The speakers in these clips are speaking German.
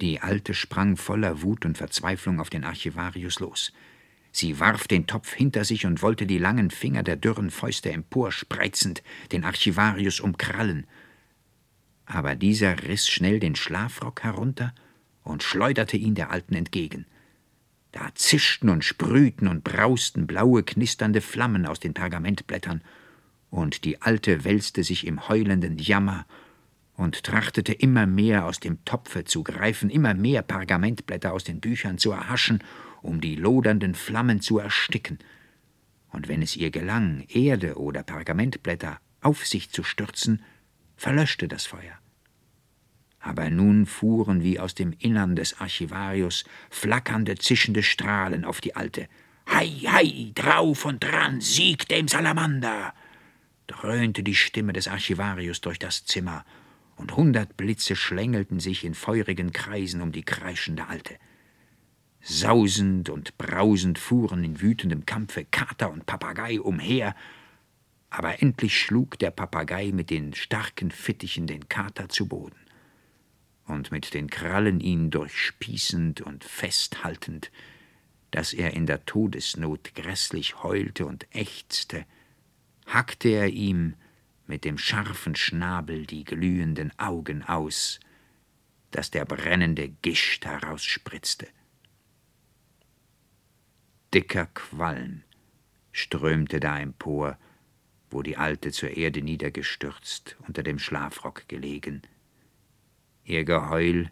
Die Alte sprang voller Wut und Verzweiflung auf den Archivarius los. Sie warf den Topf hinter sich und wollte die langen Finger der dürren Fäuste emporspreizend den Archivarius umkrallen. Aber dieser riss schnell den Schlafrock herunter und schleuderte ihn der Alten entgegen. Da zischten und sprühten und brausten blaue, knisternde Flammen aus den Pergamentblättern, und die Alte wälzte sich im heulenden Jammer und trachtete immer mehr aus dem Topfe zu greifen, immer mehr Pergamentblätter aus den Büchern zu erhaschen, um die lodernden Flammen zu ersticken. Und wenn es ihr gelang, Erde oder Pergamentblätter auf sich zu stürzen, verlöschte das Feuer aber nun fuhren wie aus dem Innern des Archivarius flackernde, zischende Strahlen auf die Alte. Hei, hei, drauf und dran, Sieg dem Salamander! dröhnte die Stimme des Archivarius durch das Zimmer, und hundert Blitze schlängelten sich in feurigen Kreisen um die kreischende Alte. Sausend und brausend fuhren in wütendem Kampfe Kater und Papagei umher, aber endlich schlug der Papagei mit den starken Fittichen den Kater zu Boden und mit den Krallen ihn durchspießend und festhaltend, dass er in der Todesnot gräßlich heulte und ächzte, hackte er ihm mit dem scharfen Schnabel die glühenden Augen aus, dass der brennende Gischt herausspritzte. Dicker Qualm strömte da empor, wo die Alte zur Erde niedergestürzt, unter dem Schlafrock gelegen, ihr Geheul,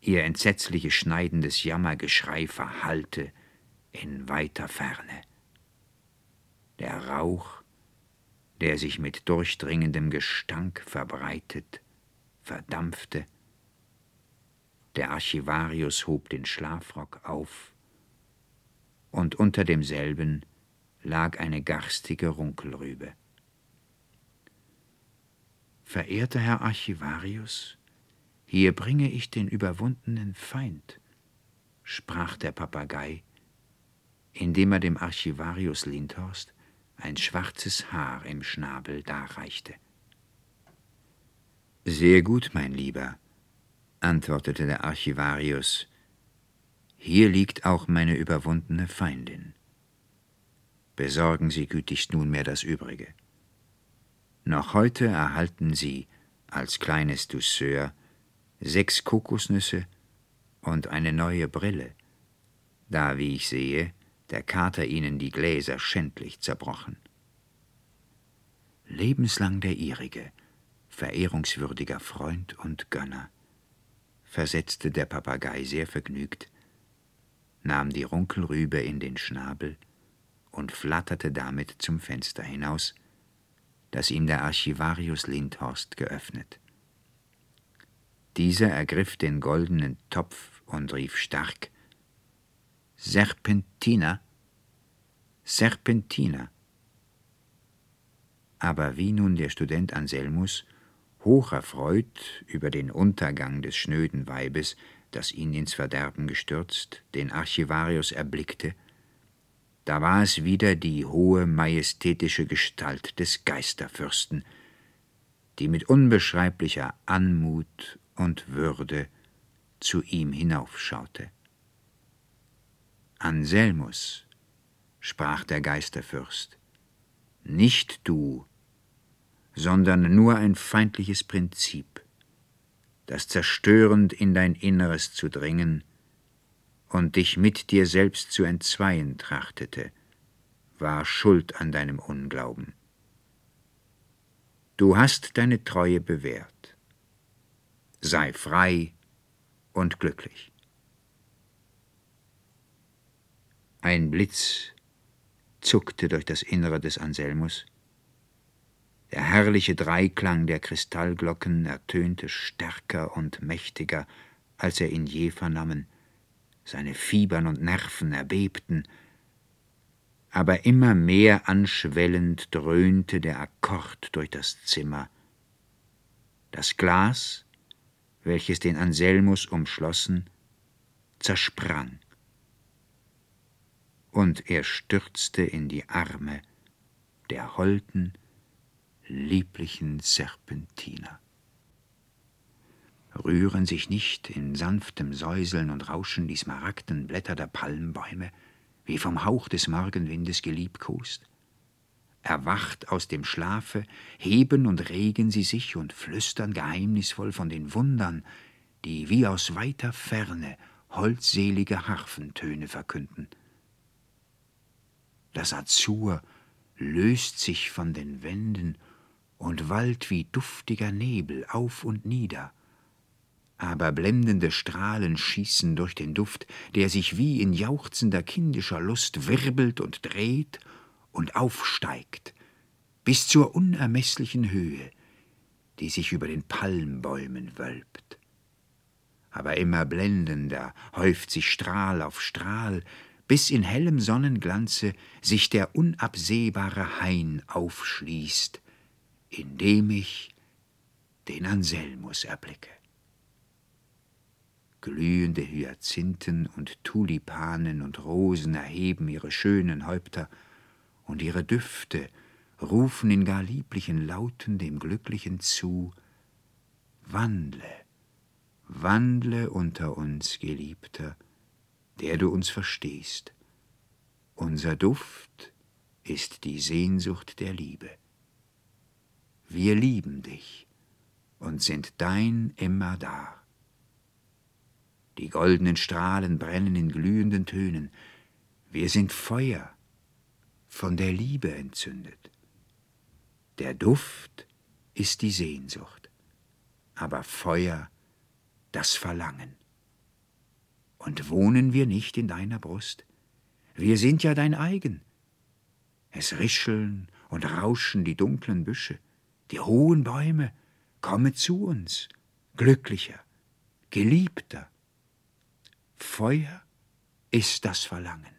ihr entsetzliches schneidendes Jammergeschrei verhallte in weiter Ferne. Der Rauch, der sich mit durchdringendem Gestank verbreitet, verdampfte. Der Archivarius hob den Schlafrock auf, und unter demselben lag eine garstige Runkelrübe. Verehrter Herr Archivarius, hier bringe ich den überwundenen Feind, sprach der Papagei, indem er dem Archivarius Lindhorst ein schwarzes Haar im Schnabel darreichte. Sehr gut, mein Lieber, antwortete der Archivarius, hier liegt auch meine überwundene Feindin. Besorgen Sie gütigst nunmehr das Übrige. Noch heute erhalten Sie als kleines Douceur sechs Kokosnüsse und eine neue Brille, da, wie ich sehe, der Kater ihnen die Gläser schändlich zerbrochen. Lebenslang der ihrige, verehrungswürdiger Freund und Gönner, versetzte der Papagei sehr vergnügt, nahm die Runkelrübe in den Schnabel und flatterte damit zum Fenster hinaus, das ihm der Archivarius Lindhorst geöffnet. Dieser ergriff den goldenen Topf und rief stark Serpentina, Serpentina. Aber wie nun der Student Anselmus, hocherfreut über den Untergang des schnöden Weibes, das ihn ins Verderben gestürzt, den Archivarius erblickte, da war es wieder die hohe majestätische Gestalt des Geisterfürsten, die mit unbeschreiblicher Anmut und Würde zu ihm hinaufschaute. Anselmus, sprach der Geisterfürst, nicht du, sondern nur ein feindliches Prinzip, das zerstörend in dein Inneres zu dringen und dich mit dir selbst zu entzweien trachtete, war schuld an deinem Unglauben. Du hast deine Treue bewährt sei frei und glücklich. Ein Blitz zuckte durch das Innere des Anselmus. Der herrliche Dreiklang der Kristallglocken ertönte stärker und mächtiger, als er ihn je vernommen. Seine Fibern und Nerven erbebten, aber immer mehr anschwellend dröhnte der Akkord durch das Zimmer. Das Glas welches den Anselmus umschlossen, zersprang, und er stürzte in die Arme der holden, lieblichen Serpentina. Rühren sich nicht in sanftem Säuseln und Rauschen die smaragden Blätter der Palmbäume, wie vom Hauch des Morgenwindes geliebkost? Erwacht aus dem Schlafe, heben und regen sie sich und flüstern geheimnisvoll von den Wundern, die wie aus weiter Ferne holdselige Harfentöne verkünden. Das Azur löst sich von den Wänden und wallt wie duftiger Nebel auf und nieder. Aber blendende Strahlen schießen durch den Duft, der sich wie in jauchzender kindischer Lust wirbelt und dreht und aufsteigt, bis zur unermeßlichen Höhe, die sich über den Palmbäumen wölbt. Aber immer blendender häuft sich Strahl auf Strahl, bis in hellem Sonnenglanze sich der unabsehbare Hain aufschließt, indem ich den Anselmus erblicke. Glühende Hyazinthen und Tulipanen und Rosen erheben ihre schönen Häupter, und ihre Düfte rufen in gar lieblichen Lauten dem Glücklichen zu Wandle, wandle unter uns, Geliebter, der du uns verstehst. Unser Duft ist die Sehnsucht der Liebe. Wir lieben dich und sind dein immer da. Die goldenen Strahlen brennen in glühenden Tönen. Wir sind Feuer, von der Liebe entzündet. Der Duft ist die Sehnsucht, aber Feuer das Verlangen. Und wohnen wir nicht in deiner Brust? Wir sind ja dein eigen. Es rischeln und rauschen die dunklen Büsche, die hohen Bäume, komme zu uns, glücklicher, geliebter. Feuer ist das Verlangen,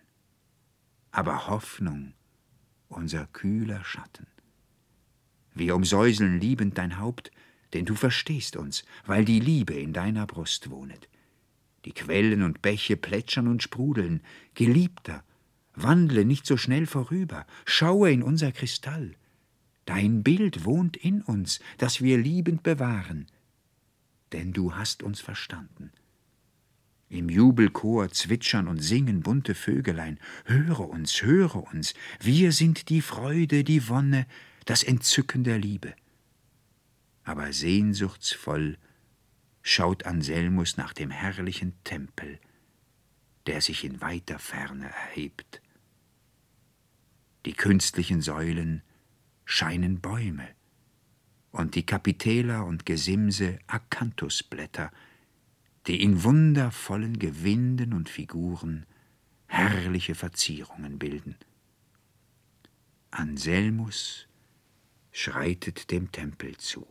aber Hoffnung unser kühler Schatten. Wir umsäuseln liebend dein Haupt, denn du verstehst uns, weil die Liebe in deiner Brust wohnet. Die Quellen und Bäche plätschern und sprudeln. Geliebter, wandle nicht so schnell vorüber, schaue in unser Kristall. Dein Bild wohnt in uns, das wir liebend bewahren, denn du hast uns verstanden. Im Jubelchor zwitschern und singen bunte Vögelein. Höre uns, höre uns, wir sind die Freude, die Wonne, das Entzücken der Liebe. Aber sehnsuchtsvoll schaut Anselmus nach dem herrlichen Tempel, der sich in weiter Ferne erhebt. Die künstlichen Säulen scheinen Bäume, und die Kapiteler und Gesimse Akanthusblätter, die in wundervollen Gewinden und Figuren herrliche Verzierungen bilden. Anselmus schreitet dem Tempel zu.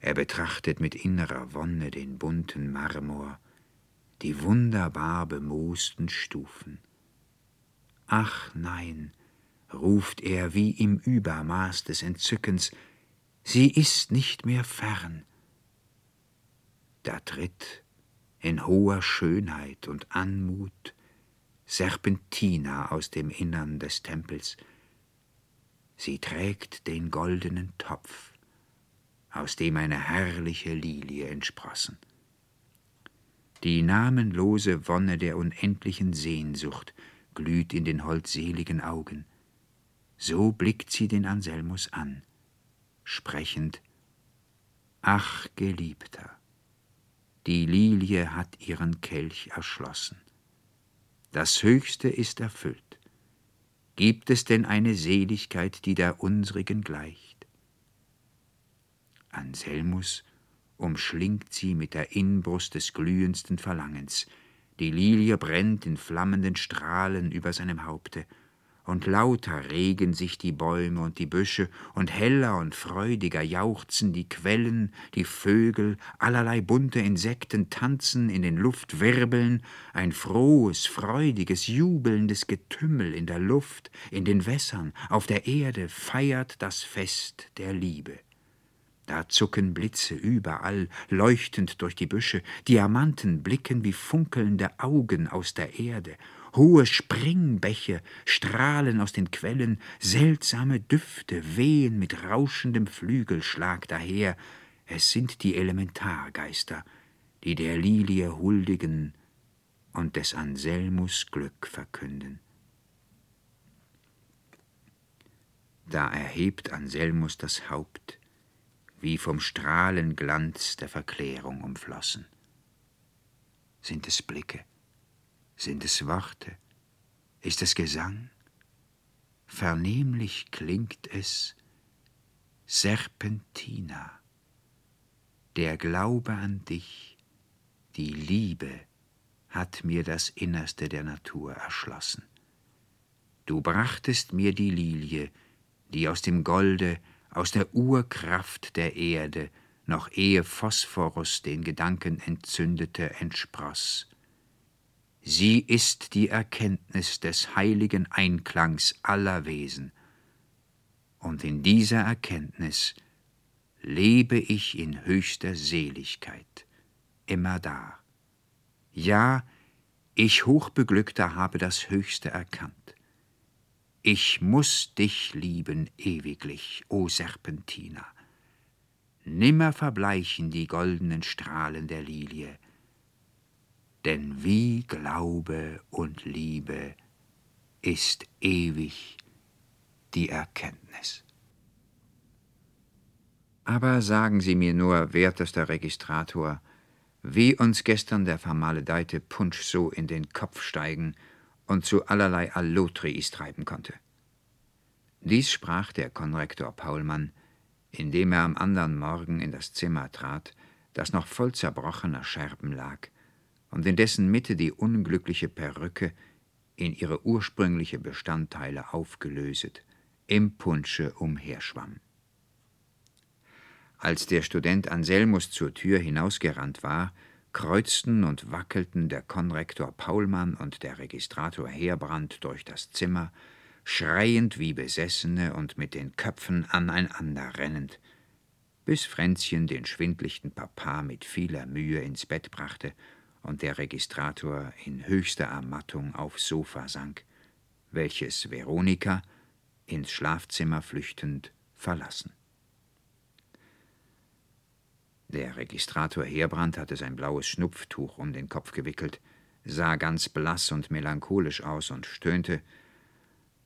Er betrachtet mit innerer Wonne den bunten Marmor, die wunderbar bemoosten Stufen. Ach nein, ruft er wie im Übermaß des Entzückens, sie ist nicht mehr fern, da tritt in hoher Schönheit und Anmut Serpentina aus dem Innern des Tempels. Sie trägt den goldenen Topf, aus dem eine herrliche Lilie entsprossen. Die namenlose Wonne der unendlichen Sehnsucht glüht in den holdseligen Augen. So blickt sie den Anselmus an, sprechend Ach, Geliebter, die Lilie hat ihren Kelch erschlossen. Das Höchste ist erfüllt. Gibt es denn eine Seligkeit, die der unsrigen gleicht? Anselmus umschlingt sie mit der Inbrust des glühendsten Verlangens. Die Lilie brennt in flammenden Strahlen über seinem Haupte und lauter regen sich die Bäume und die Büsche, und heller und freudiger jauchzen die Quellen, die Vögel, allerlei bunte Insekten tanzen in den Luftwirbeln, ein frohes, freudiges, jubelndes Getümmel in der Luft, in den Wässern, auf der Erde feiert das Fest der Liebe. Da zucken Blitze überall, leuchtend durch die Büsche, Diamanten blicken wie funkelnde Augen aus der Erde, Hohe Springbäche strahlen aus den Quellen, seltsame Düfte wehen mit rauschendem Flügelschlag daher, Es sind die Elementargeister, die der Lilie huldigen und des Anselmus Glück verkünden. Da erhebt Anselmus das Haupt, wie vom Strahlenglanz der Verklärung umflossen. Sind es Blicke? Sind es Worte? Ist es Gesang? Vernehmlich klingt es Serpentina. Der Glaube an dich, die Liebe, hat mir das Innerste der Natur erschlossen. Du brachtest mir die Lilie, die aus dem Golde, aus der Urkraft der Erde, noch ehe Phosphorus den Gedanken entzündete, entspross. Sie ist die Erkenntnis des heiligen Einklangs aller Wesen, und in dieser Erkenntnis lebe ich in höchster Seligkeit, immer da. Ja, ich Hochbeglückter habe das Höchste erkannt. Ich muss dich lieben ewiglich, o Serpentina. Nimmer verbleichen die goldenen Strahlen der Lilie, denn wie Glaube und Liebe ist ewig die Erkenntnis. Aber sagen Sie mir nur, wertester Registrator, wie uns gestern der vermaledeite Punsch so in den Kopf steigen und zu allerlei Allotriis treiben konnte. Dies sprach der Konrektor Paulmann, indem er am andern Morgen in das Zimmer trat, das noch voll zerbrochener Scherben lag und in dessen Mitte die unglückliche Perücke in ihre ursprüngliche Bestandteile aufgelöset im Punsche umherschwamm. Als der Student Anselmus zur Tür hinausgerannt war, kreuzten und wackelten der Konrektor Paulmann und der Registrator Heerbrand durch das Zimmer, schreiend wie Besessene und mit den Köpfen aneinander rennend, bis Fränzchen den schwindlichten Papa mit vieler Mühe ins Bett brachte und der Registrator in höchster Ermattung aufs Sofa sank, welches Veronika, ins Schlafzimmer flüchtend, verlassen. Der Registrator Heerbrand hatte sein blaues Schnupftuch um den Kopf gewickelt, sah ganz blass und melancholisch aus und stöhnte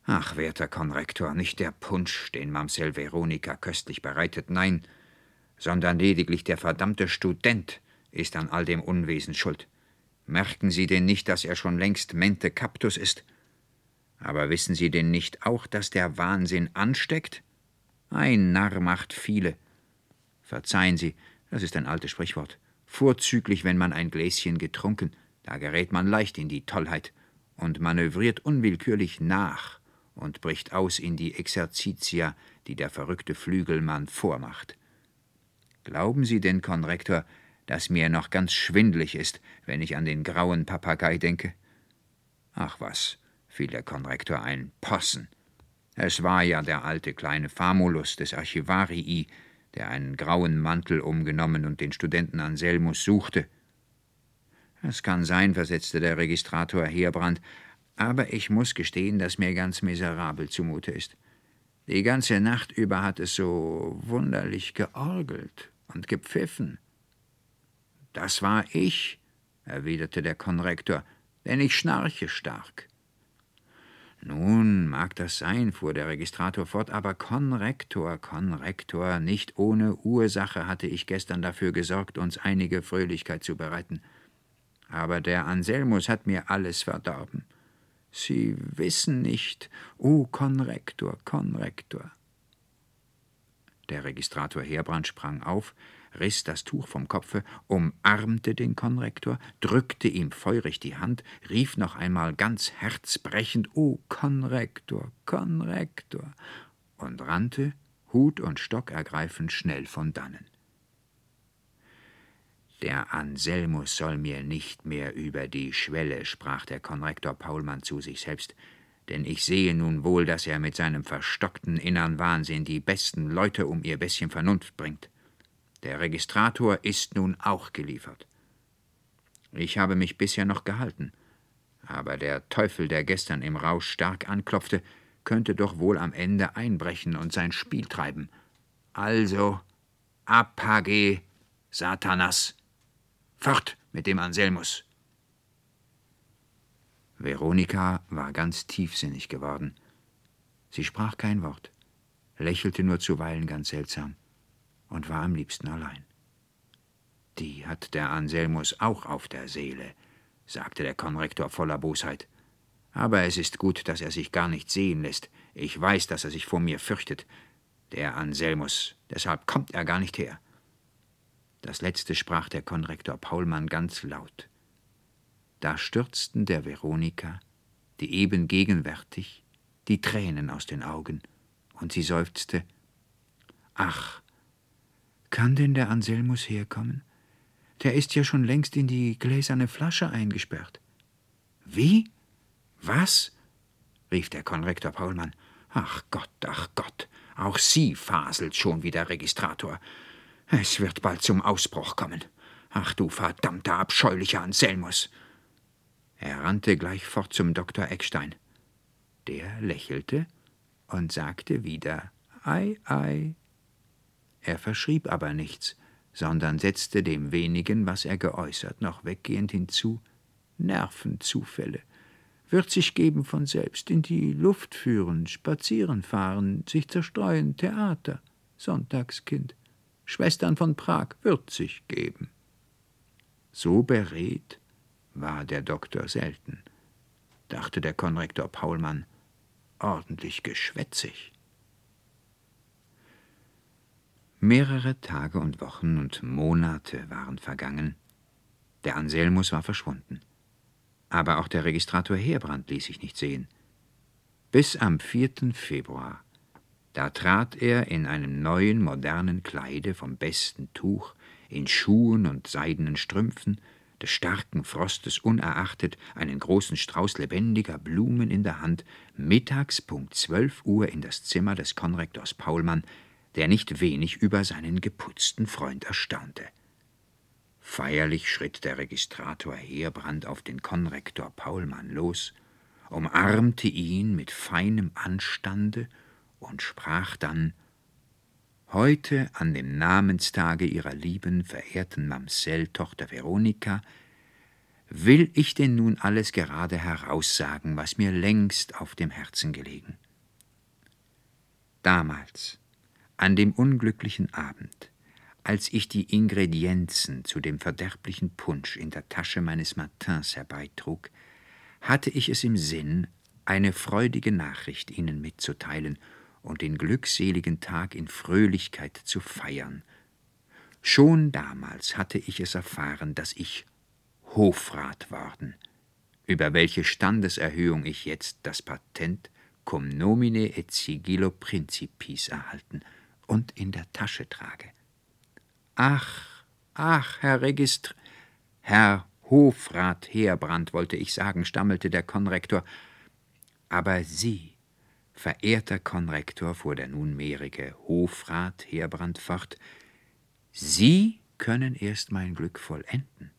Ach, werter Konrektor, nicht der Punsch, den Mamsell Veronika köstlich bereitet, nein, sondern lediglich der verdammte Student ist an all dem Unwesen schuld. Merken Sie denn nicht, dass er schon längst Mente Captus ist? Aber wissen Sie denn nicht auch, dass der Wahnsinn ansteckt? Ein Narr macht viele. Verzeihen Sie, das ist ein altes Sprichwort. Vorzüglich, wenn man ein Gläschen getrunken, da gerät man leicht in die Tollheit und manövriert unwillkürlich nach und bricht aus in die Exerzitia, die der verrückte Flügelmann vormacht. Glauben Sie denn, Konrektor, dass mir noch ganz schwindlig ist, wenn ich an den grauen Papagei denke? Ach was, fiel der Konrektor ein, Possen. Es war ja der alte kleine Famulus des Archivarii, der einen grauen Mantel umgenommen und den Studenten Anselmus suchte. Es kann sein, versetzte der Registrator Heerbrand, aber ich muss gestehen, dass mir ganz miserabel zumute ist. Die ganze Nacht über hat es so wunderlich georgelt und gepfiffen. Das war ich, erwiderte der Konrektor, denn ich schnarche stark. Nun mag das sein, fuhr der Registrator fort, aber Konrektor, Konrektor, nicht ohne Ursache hatte ich gestern dafür gesorgt, uns einige Fröhlichkeit zu bereiten. Aber der Anselmus hat mir alles verdorben. Sie wissen nicht, o oh, Konrektor, Konrektor. Der Registrator Heerbrand sprang auf, riß das Tuch vom Kopfe, umarmte den Konrektor, drückte ihm feurig die Hand, rief noch einmal ganz herzbrechend O Konrektor, Konrektor und rannte, Hut und Stock ergreifend, schnell von dannen. Der Anselmus soll mir nicht mehr über die Schwelle, sprach der Konrektor Paulmann zu sich selbst, denn ich sehe nun wohl, dass er mit seinem verstockten innern Wahnsinn die besten Leute um ihr Bässchen Vernunft bringt. Der Registrator ist nun auch geliefert. Ich habe mich bisher noch gehalten, aber der Teufel, der gestern im Rausch stark anklopfte, könnte doch wohl am Ende einbrechen und sein Spiel treiben. Also Apage, Satanas! Fort mit dem Anselmus! Veronika war ganz tiefsinnig geworden. Sie sprach kein Wort, lächelte nur zuweilen ganz seltsam und war am liebsten allein. Die hat der Anselmus auch auf der Seele, sagte der Konrektor voller Bosheit. Aber es ist gut, dass er sich gar nicht sehen lässt. Ich weiß, dass er sich vor mir fürchtet. Der Anselmus, deshalb kommt er gar nicht her. Das letzte sprach der Konrektor Paulmann ganz laut. Da stürzten der Veronika, die eben gegenwärtig, die Tränen aus den Augen, und sie seufzte Ach, kann denn der Anselmus herkommen? Der ist ja schon längst in die gläserne Flasche eingesperrt. Wie? Was? rief der Konrektor Paulmann. Ach Gott, ach Gott, auch Sie faselt schon wie der Registrator. Es wird bald zum Ausbruch kommen. Ach du verdammter, abscheulicher Anselmus! Er rannte gleich fort zum Doktor Eckstein. Der lächelte und sagte wieder Ei, ei. Er verschrieb aber nichts, sondern setzte dem wenigen, was er geäußert, noch weggehend hinzu Nervenzufälle. Wird sich geben von selbst, in die Luft führen, spazieren fahren, sich zerstreuen, Theater, Sonntagskind, Schwestern von Prag, wird sich geben. So beredt war der Doktor selten, dachte der Konrektor Paulmann, ordentlich geschwätzig. Mehrere Tage und Wochen und Monate waren vergangen. Der Anselmus war verschwunden. Aber auch der Registrator Heerbrand ließ sich nicht sehen. Bis am 4. Februar. Da trat er in einem neuen, modernen Kleide vom besten Tuch, in Schuhen und seidenen Strümpfen, des starken Frostes unerachtet, einen großen Strauß lebendiger Blumen in der Hand, mittags Punkt zwölf Uhr in das Zimmer des Konrektors Paulmann, der nicht wenig über seinen geputzten Freund erstaunte. Feierlich schritt der Registrator Heerbrand auf den Konrektor Paulmann los, umarmte ihn mit feinem Anstande und sprach dann Heute, an dem Namenstage ihrer lieben, verehrten Mamsell Tochter Veronika, will ich denn nun alles gerade heraussagen, was mir längst auf dem Herzen gelegen. Damals, an dem unglücklichen Abend, als ich die Ingredienzen zu dem verderblichen Punsch in der Tasche meines Matins herbeitrug, hatte ich es im Sinn, eine freudige Nachricht Ihnen mitzuteilen und den glückseligen Tag in Fröhlichkeit zu feiern. Schon damals hatte ich es erfahren, dass ich Hofrat worden, über welche Standeserhöhung ich jetzt das Patent cum nomine et sigillo principis erhalten und in der Tasche trage. Ach, ach, Herr Registr, Herr Hofrat Heerbrand, wollte ich sagen, stammelte der Konrektor. Aber Sie, Verehrter Konrektor, fuhr der nunmehrige Hofrat Heerbrand fort, Sie können erst mein Glück vollenden.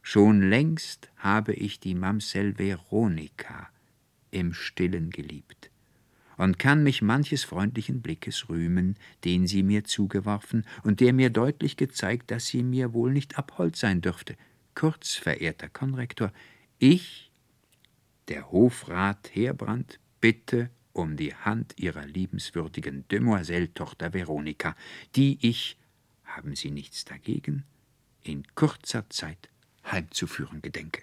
Schon längst habe ich die Mamsell Veronika im Stillen geliebt und kann mich manches freundlichen Blickes rühmen, den sie mir zugeworfen und der mir deutlich gezeigt, dass sie mir wohl nicht abhold sein dürfte. Kurz, verehrter Konrektor, ich, der Hofrat Heerbrand, bitte um die Hand ihrer liebenswürdigen Demoiselle-Tochter Veronika, die ich, haben Sie nichts dagegen, in kurzer Zeit heimzuführen gedenke.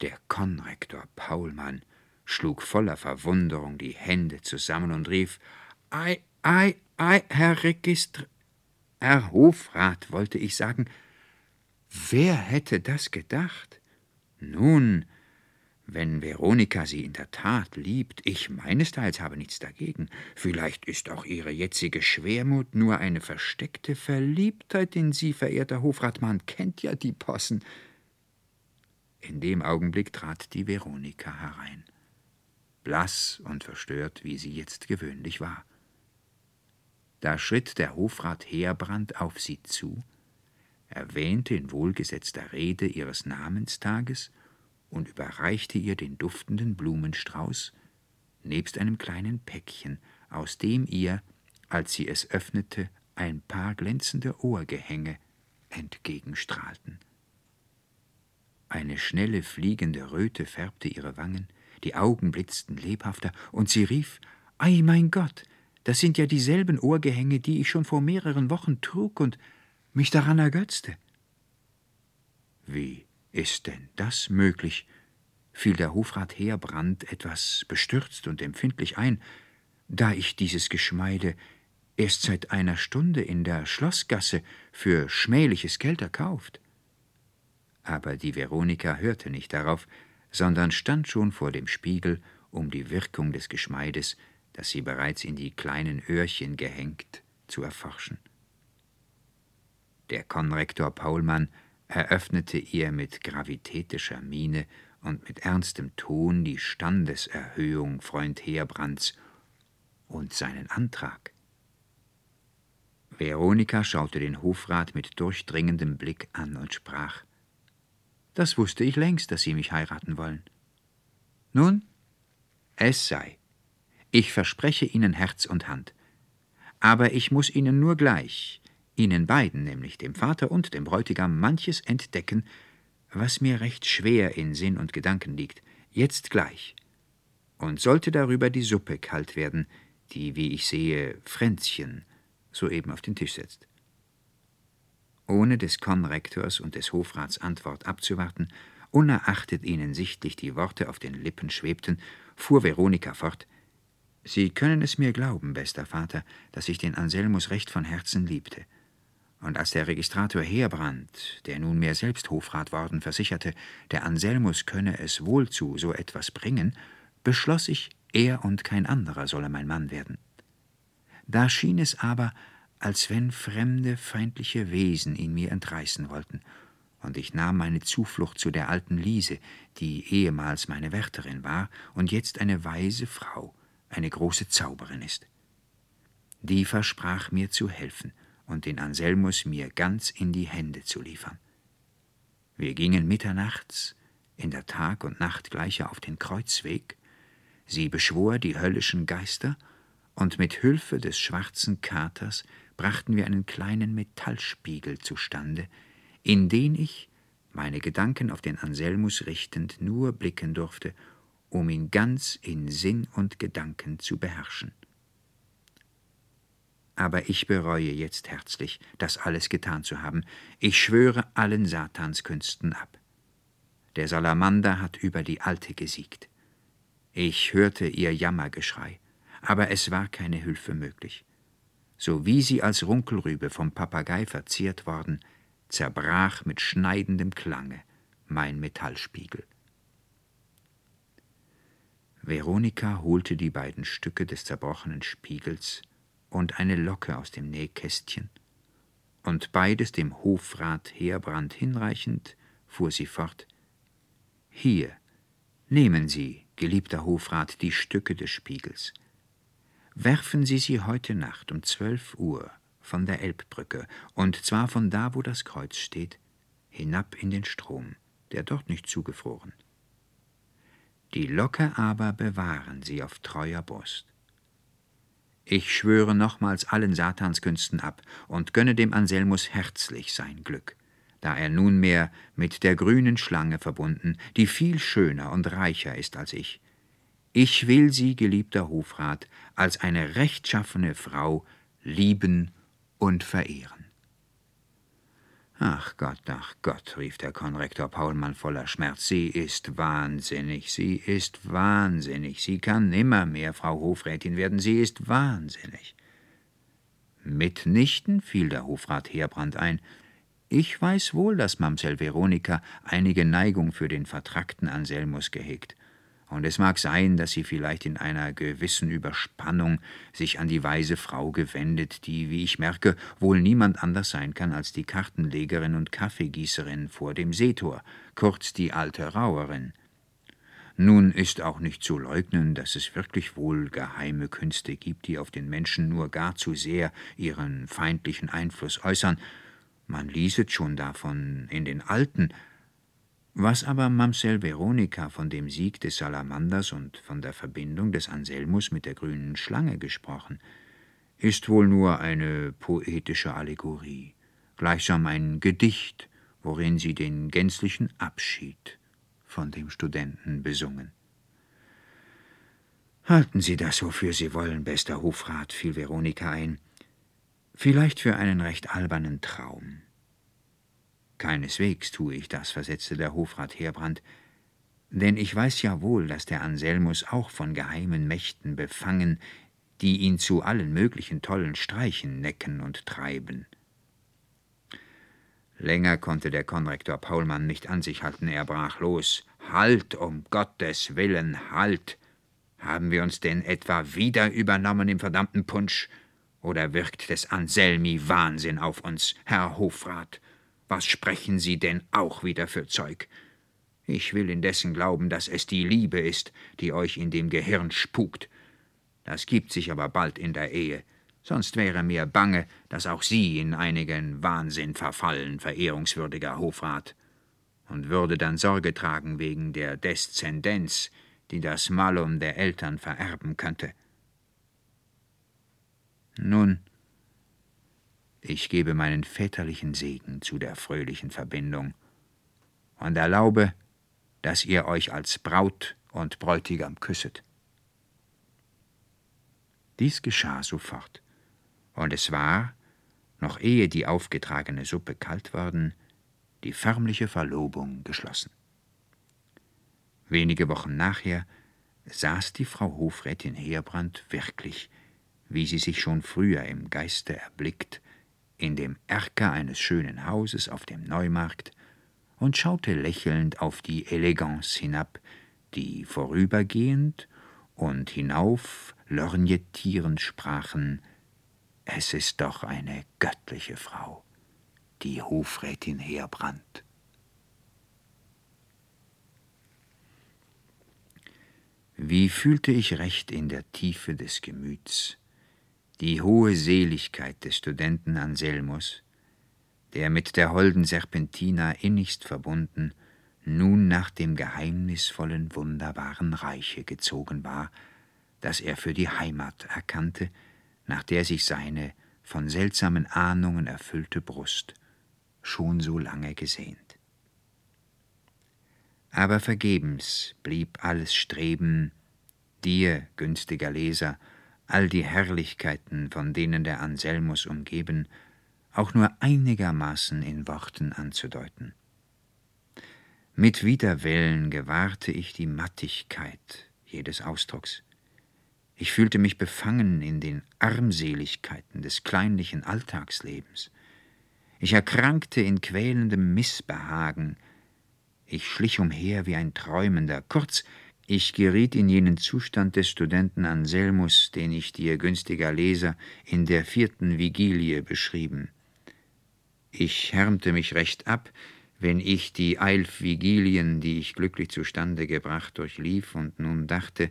Der Konrektor Paulmann schlug voller Verwunderung die Hände zusammen und rief Ei, ei, ei, Herr Registr Herr Hofrat, wollte ich sagen, wer hätte das gedacht? Nun, wenn Veronika sie in der Tat liebt, ich meinesteils habe nichts dagegen. Vielleicht ist auch ihre jetzige Schwermut nur eine versteckte Verliebtheit in sie, verehrter Hofrat. Man kennt ja die Possen. In dem Augenblick trat die Veronika herein, blass und verstört, wie sie jetzt gewöhnlich war. Da schritt der Hofrat Heerbrand auf sie zu, erwähnte in wohlgesetzter Rede ihres Namenstages und überreichte ihr den duftenden Blumenstrauß, nebst einem kleinen Päckchen, aus dem ihr, als sie es öffnete, ein paar glänzende Ohrgehänge entgegenstrahlten. Eine schnelle fliegende Röte färbte ihre Wangen, die Augen blitzten lebhafter, und sie rief Ei, mein Gott, das sind ja dieselben Ohrgehänge, die ich schon vor mehreren Wochen trug und mich daran ergötzte. Wie ist denn das möglich? fiel der Hofrat Heerbrand etwas bestürzt und empfindlich ein, da ich dieses Geschmeide erst seit einer Stunde in der Schlossgasse für schmähliches Geld erkauft. Aber die Veronika hörte nicht darauf, sondern stand schon vor dem Spiegel, um die Wirkung des Geschmeides, das sie bereits in die kleinen Öhrchen gehängt, zu erforschen. Der Konrektor Paulmann eröffnete ihr mit gravitätischer Miene und mit ernstem Ton die Standeserhöhung Freund Heerbrands und seinen Antrag. Veronika schaute den Hofrat mit durchdringendem Blick an und sprach Das wusste ich längst, dass Sie mich heiraten wollen. Nun, es sei. Ich verspreche Ihnen Herz und Hand. Aber ich muss Ihnen nur gleich, Ihnen beiden, nämlich dem Vater und dem Bräutigam, manches entdecken, was mir recht schwer in Sinn und Gedanken liegt, jetzt gleich. Und sollte darüber die Suppe kalt werden, die, wie ich sehe, Fränzchen soeben auf den Tisch setzt. Ohne des Konrektors und des Hofrats Antwort abzuwarten, unerachtet ihnen sichtlich die Worte auf den Lippen schwebten, fuhr Veronika fort Sie können es mir glauben, bester Vater, dass ich den Anselmus recht von Herzen liebte. Und als der Registrator Heerbrand, der nunmehr selbst Hofrat worden, versicherte, der Anselmus könne es wohl zu so etwas bringen, beschloss ich, er und kein anderer solle mein Mann werden. Da schien es aber, als wenn fremde, feindliche Wesen ihn mir entreißen wollten, und ich nahm meine Zuflucht zu der alten Liese, die ehemals meine Wärterin war und jetzt eine weise Frau, eine große Zauberin ist. Die versprach mir zu helfen und den Anselmus mir ganz in die Hände zu liefern. Wir gingen mitternachts, in der Tag und Nacht gleiche auf den Kreuzweg, sie beschwor die höllischen Geister, und mit Hilfe des schwarzen Katers brachten wir einen kleinen Metallspiegel zustande, in den ich, meine Gedanken auf den Anselmus richtend, nur blicken durfte, um ihn ganz in Sinn und Gedanken zu beherrschen aber ich bereue jetzt herzlich, das alles getan zu haben. Ich schwöre allen Satanskünsten ab. Der Salamander hat über die Alte gesiegt. Ich hörte ihr Jammergeschrei, aber es war keine Hülfe möglich. So wie sie als Runkelrübe vom Papagei verzehrt worden, zerbrach mit schneidendem Klange mein Metallspiegel. Veronika holte die beiden Stücke des zerbrochenen Spiegels und eine Locke aus dem Nähkästchen, und beides dem Hofrat Heerbrand hinreichend, fuhr sie fort Hier, nehmen Sie, geliebter Hofrat, die Stücke des Spiegels. Werfen Sie sie heute Nacht um zwölf Uhr von der Elbbrücke, und zwar von da, wo das Kreuz steht, hinab in den Strom, der dort nicht zugefroren. Die Locke aber bewahren Sie auf treuer Brust. Ich schwöre nochmals allen Satanskünsten ab und gönne dem Anselmus herzlich sein Glück, da er nunmehr mit der grünen Schlange verbunden, die viel schöner und reicher ist als ich. Ich will sie, geliebter Hofrat, als eine rechtschaffene Frau lieben und verehren. Ach Gott, ach Gott, rief der Konrektor Paulmann voller Schmerz, sie ist wahnsinnig, sie ist wahnsinnig, sie kann nimmermehr Frau Hofrätin werden, sie ist wahnsinnig. Mitnichten, fiel der Hofrat Heerbrand ein, ich weiß wohl, dass Mamsell Veronika einige Neigung für den vertrackten Anselmus gehegt und es mag sein, dass sie vielleicht in einer gewissen Überspannung sich an die weise Frau gewendet, die, wie ich merke, wohl niemand anders sein kann als die Kartenlegerin und Kaffeegießerin vor dem Seetor, kurz die alte Rauerin. Nun ist auch nicht zu leugnen, dass es wirklich wohl geheime Künste gibt, die auf den Menschen nur gar zu sehr ihren feindlichen Einfluss äußern. Man lieset schon davon in den alten, was aber Mamsell Veronika von dem Sieg des Salamanders und von der Verbindung des Anselmus mit der grünen Schlange gesprochen, ist wohl nur eine poetische Allegorie, gleichsam ein Gedicht, worin sie den gänzlichen Abschied von dem Studenten besungen. Halten Sie das, wofür Sie wollen, bester Hofrat, fiel Veronika ein. Vielleicht für einen recht albernen Traum. Keineswegs tue ich das, versetzte der Hofrat Heerbrand, denn ich weiß ja wohl, dass der Anselmus auch von geheimen Mächten befangen, die ihn zu allen möglichen tollen Streichen necken und treiben. Länger konnte der Konrektor Paulmann nicht an sich halten, er brach los. Halt, um Gottes Willen, halt! Haben wir uns denn etwa wieder übernommen im verdammten Punsch? Oder wirkt des Anselmi Wahnsinn auf uns, Herr Hofrat? Was sprechen Sie denn auch wieder für Zeug? Ich will indessen glauben, dass es die Liebe ist, die euch in dem Gehirn spukt. Das gibt sich aber bald in der Ehe. Sonst wäre mir bange, dass auch Sie in einigen Wahnsinn verfallen, verehrungswürdiger Hofrat, und würde dann Sorge tragen wegen der Deszendenz, die das Malum der Eltern vererben könnte. Nun, ich gebe meinen väterlichen Segen zu der fröhlichen Verbindung und erlaube, dass ihr euch als Braut und Bräutigam küsset. Dies geschah sofort, und es war, noch ehe die aufgetragene Suppe kalt worden, die förmliche Verlobung geschlossen. Wenige Wochen nachher saß die Frau Hofrätin Heerbrand wirklich, wie sie sich schon früher im Geiste erblickt, in dem Erker eines schönen Hauses auf dem Neumarkt und schaute lächelnd auf die Eleganz hinab, die vorübergehend und hinauf lorgnettierend sprachen Es ist doch eine göttliche Frau, die Hofrätin Heerbrand. Wie fühlte ich recht in der Tiefe des Gemüts die hohe Seligkeit des Studenten Anselmus, der mit der holden Serpentina innigst verbunden nun nach dem geheimnisvollen, wunderbaren Reiche gezogen war, das er für die Heimat erkannte, nach der sich seine von seltsamen Ahnungen erfüllte Brust schon so lange gesehnt. Aber vergebens blieb alles Streben, dir, günstiger Leser, all die Herrlichkeiten, von denen der Anselmus umgeben, auch nur einigermaßen in Worten anzudeuten. Mit Widerwillen gewahrte ich die Mattigkeit jedes Ausdrucks. Ich fühlte mich befangen in den Armseligkeiten des kleinlichen Alltagslebens. Ich erkrankte in quälendem Missbehagen, ich schlich umher wie ein Träumender, kurz, ich geriet in jenen Zustand des Studenten Anselmus, den ich dir, günstiger Leser, in der vierten Vigilie beschrieben. Ich härmte mich recht ab, wenn ich die eilf Vigilien, die ich glücklich zustande gebracht, durchlief und nun dachte,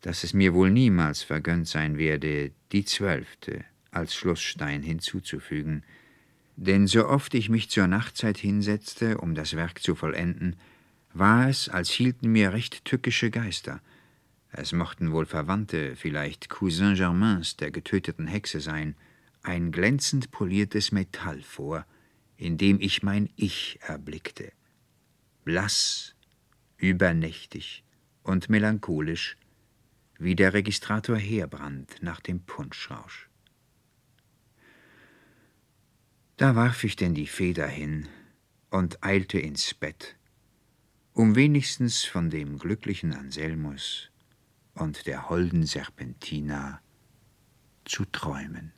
dass es mir wohl niemals vergönnt sein werde, die zwölfte als Schlussstein hinzuzufügen, denn so oft ich mich zur Nachtzeit hinsetzte, um das Werk zu vollenden, war es, als hielten mir recht tückische Geister. Es mochten wohl Verwandte, vielleicht Cousin Germains der getöteten Hexe sein, ein glänzend poliertes Metall vor, in dem ich mein Ich erblickte. Blass, übernächtig und melancholisch, wie der Registrator Heerbrand nach dem Punschrausch. Da warf ich denn die Feder hin und eilte ins Bett, um wenigstens von dem glücklichen Anselmus und der holden Serpentina zu träumen.